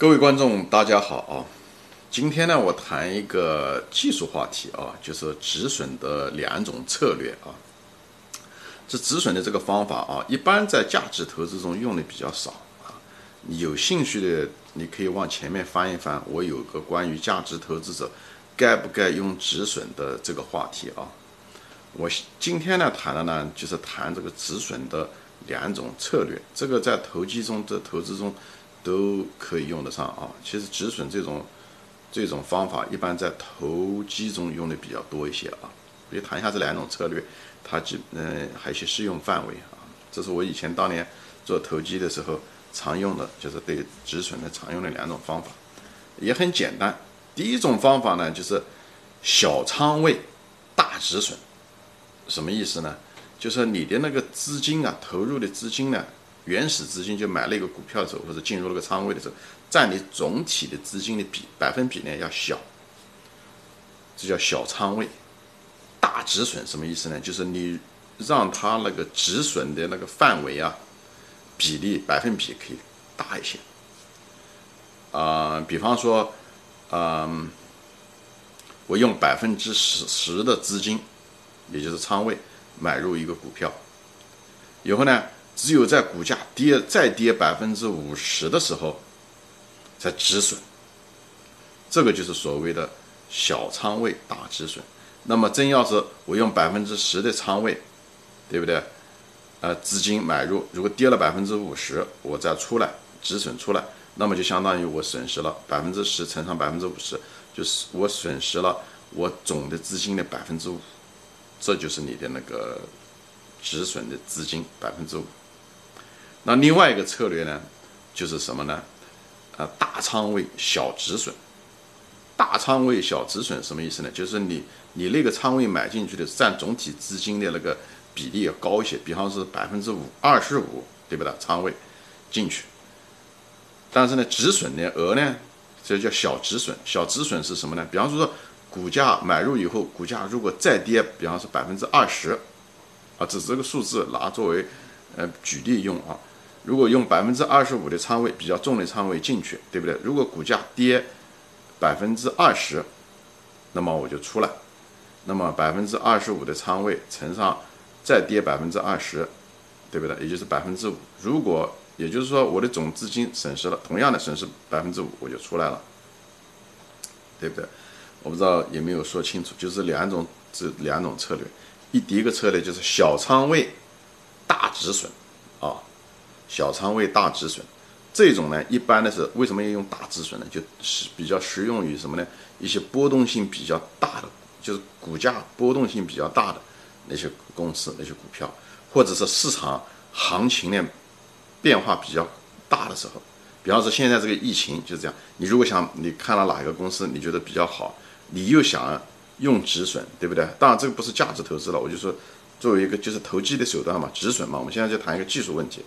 各位观众，大家好啊！今天呢，我谈一个技术话题啊，就是止损的两种策略啊。这止损的这个方法啊，一般在价值投资中用的比较少啊。有兴趣的，你可以往前面翻一翻，我有个关于价值投资者该不该用止损的这个话题啊。我今天呢谈的呢，就是谈这个止损的两种策略，这个在投机中的投资中。都可以用得上啊。其实止损这种这种方法，一般在投机中用的比较多一些啊。我就谈一下这两种策略，它基嗯还有一些适用范围啊。这是我以前当年做投机的时候常用的，就是对止损的常用的两种方法，也很简单。第一种方法呢，就是小仓位大止损，什么意思呢？就是你的那个资金啊，投入的资金呢。原始资金就买了一个股票的时候，或者进入了个仓位的时候，占你总体的资金的比百分比呢要小，这叫小仓位。大止损什么意思呢？就是你让它那个止损的那个范围啊，比例百分比可以大一些。啊，比方说，嗯，我用百分之十十的资金，也就是仓位买入一个股票，以后呢？只有在股价跌再跌百分之五十的时候，才止损。这个就是所谓的小仓位大止损。那么真要是我用百分之十的仓位，对不对？呃，资金买入，如果跌了百分之五十，我再出来止损出来，那么就相当于我损失了百分之十乘上百分之五十，就是我损失了我总的资金的百分之五。这就是你的那个止损的资金百分之五。那另外一个策略呢，就是什么呢？呃，大仓位小止损。大仓位小止损什么意思呢？就是你你那个仓位买进去的占总体资金的那个比例要高一些，比方是百分之五二十五，对不对？仓位进去，但是呢，止损的额呢，这叫小止损。小止损是什么呢？比方说，股价买入以后，股价如果再跌，比方说百分之二十，啊，只是这个数字拿作为呃举例用啊。如果用百分之二十五的仓位比较重的仓位进去，对不对？如果股价跌百分之二十，那么我就出来。那么百分之二十五的仓位乘上再跌百分之二十，对不对？也就是百分之五。如果也就是说我的总资金损失了同样的损失百分之五，我就出来了，对不对？我不知道有没有说清楚，就是两种这两种策略。一第一个策略就是小仓位大止损啊。小仓位大止损，这种呢，一般的是为什么要用大止损呢？就是比较适用于什么呢？一些波动性比较大的，就是股价波动性比较大的那些公司、那些股票，或者是市场行情呢变化比较大的时候。比方说现在这个疫情就是这样，你如果想你看了哪一个公司你觉得比较好，你又想用止损，对不对？当然这个不是价值投资了，我就说作为一个就是投机的手段嘛，止损嘛。我们现在就谈一个技术问题。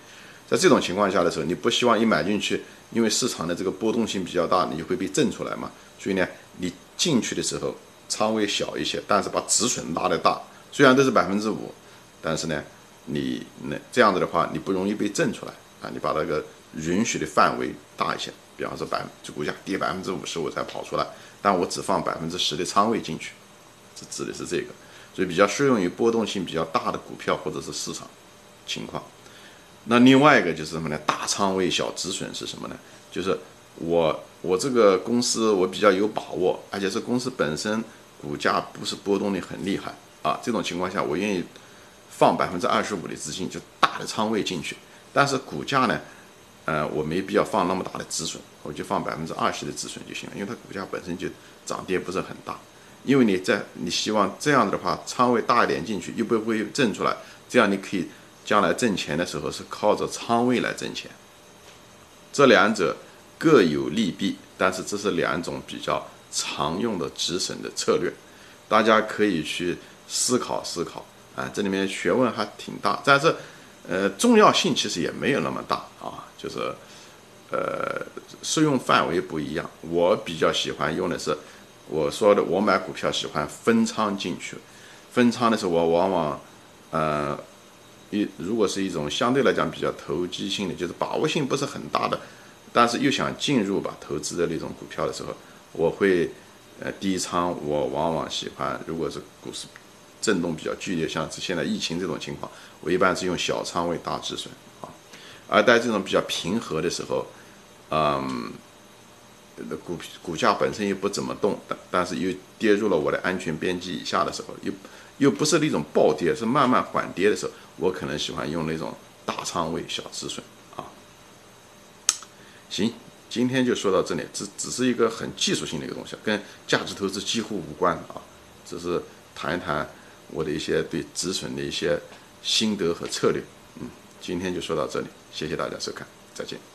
在这种情况下的时候，你不希望一买进去，因为市场的这个波动性比较大，你就会被震出来嘛。所以呢，你进去的时候仓位小一些，但是把止损拉得大。虽然都是百分之五，但是呢，你那这样子的话，你不容易被震出来啊。你把那个允许的范围大一些，比方说百这股价跌百分之五十我才跑出来，但我只放百分之十的仓位进去，这指的是这个。所以比较适用于波动性比较大的股票或者是市场情况。那另外一个就是什么呢？大仓位小止损是什么呢？就是我我这个公司我比较有把握，而且这公司本身股价不是波动的很厉害啊。这种情况下，我愿意放百分之二十五的资金，就大的仓位进去。但是股价呢，呃，我没必要放那么大的止损，我就放百分之二十的止损就行了，因为它股价本身就涨跌不是很大。因为你在你希望这样子的话，仓位大一点进去，又不会挣出来，这样你可以。将来挣钱的时候是靠着仓位来挣钱，这两者各有利弊，但是这是两种比较常用的止损的策略，大家可以去思考思考啊。这里面学问还挺大，但是呃重要性其实也没有那么大啊，就是呃适用范围不一样。我比较喜欢用的是我说的，我买股票喜欢分仓进去，分仓的时候我往往呃。一如果是一种相对来讲比较投机性的，就是把握性不是很大的但是又想进入吧投资的那种股票的时候，我会呃低仓我往往喜欢，如果是股市震动比较剧烈，像现在疫情这种情况，我一般是用小仓位大止损啊。而在这种比较平和的时候，嗯，股股价本身又不怎么动，但但是又跌入了我的安全边际以下的时候，又又不是那种暴跌，是慢慢缓跌的时候，我可能喜欢用那种大仓位小止损啊。行，今天就说到这里，只只是一个很技术性的一个东西，跟价值投资几乎无关啊，只是谈一谈我的一些对止损的一些心得和策略。嗯，今天就说到这里，谢谢大家收看，再见。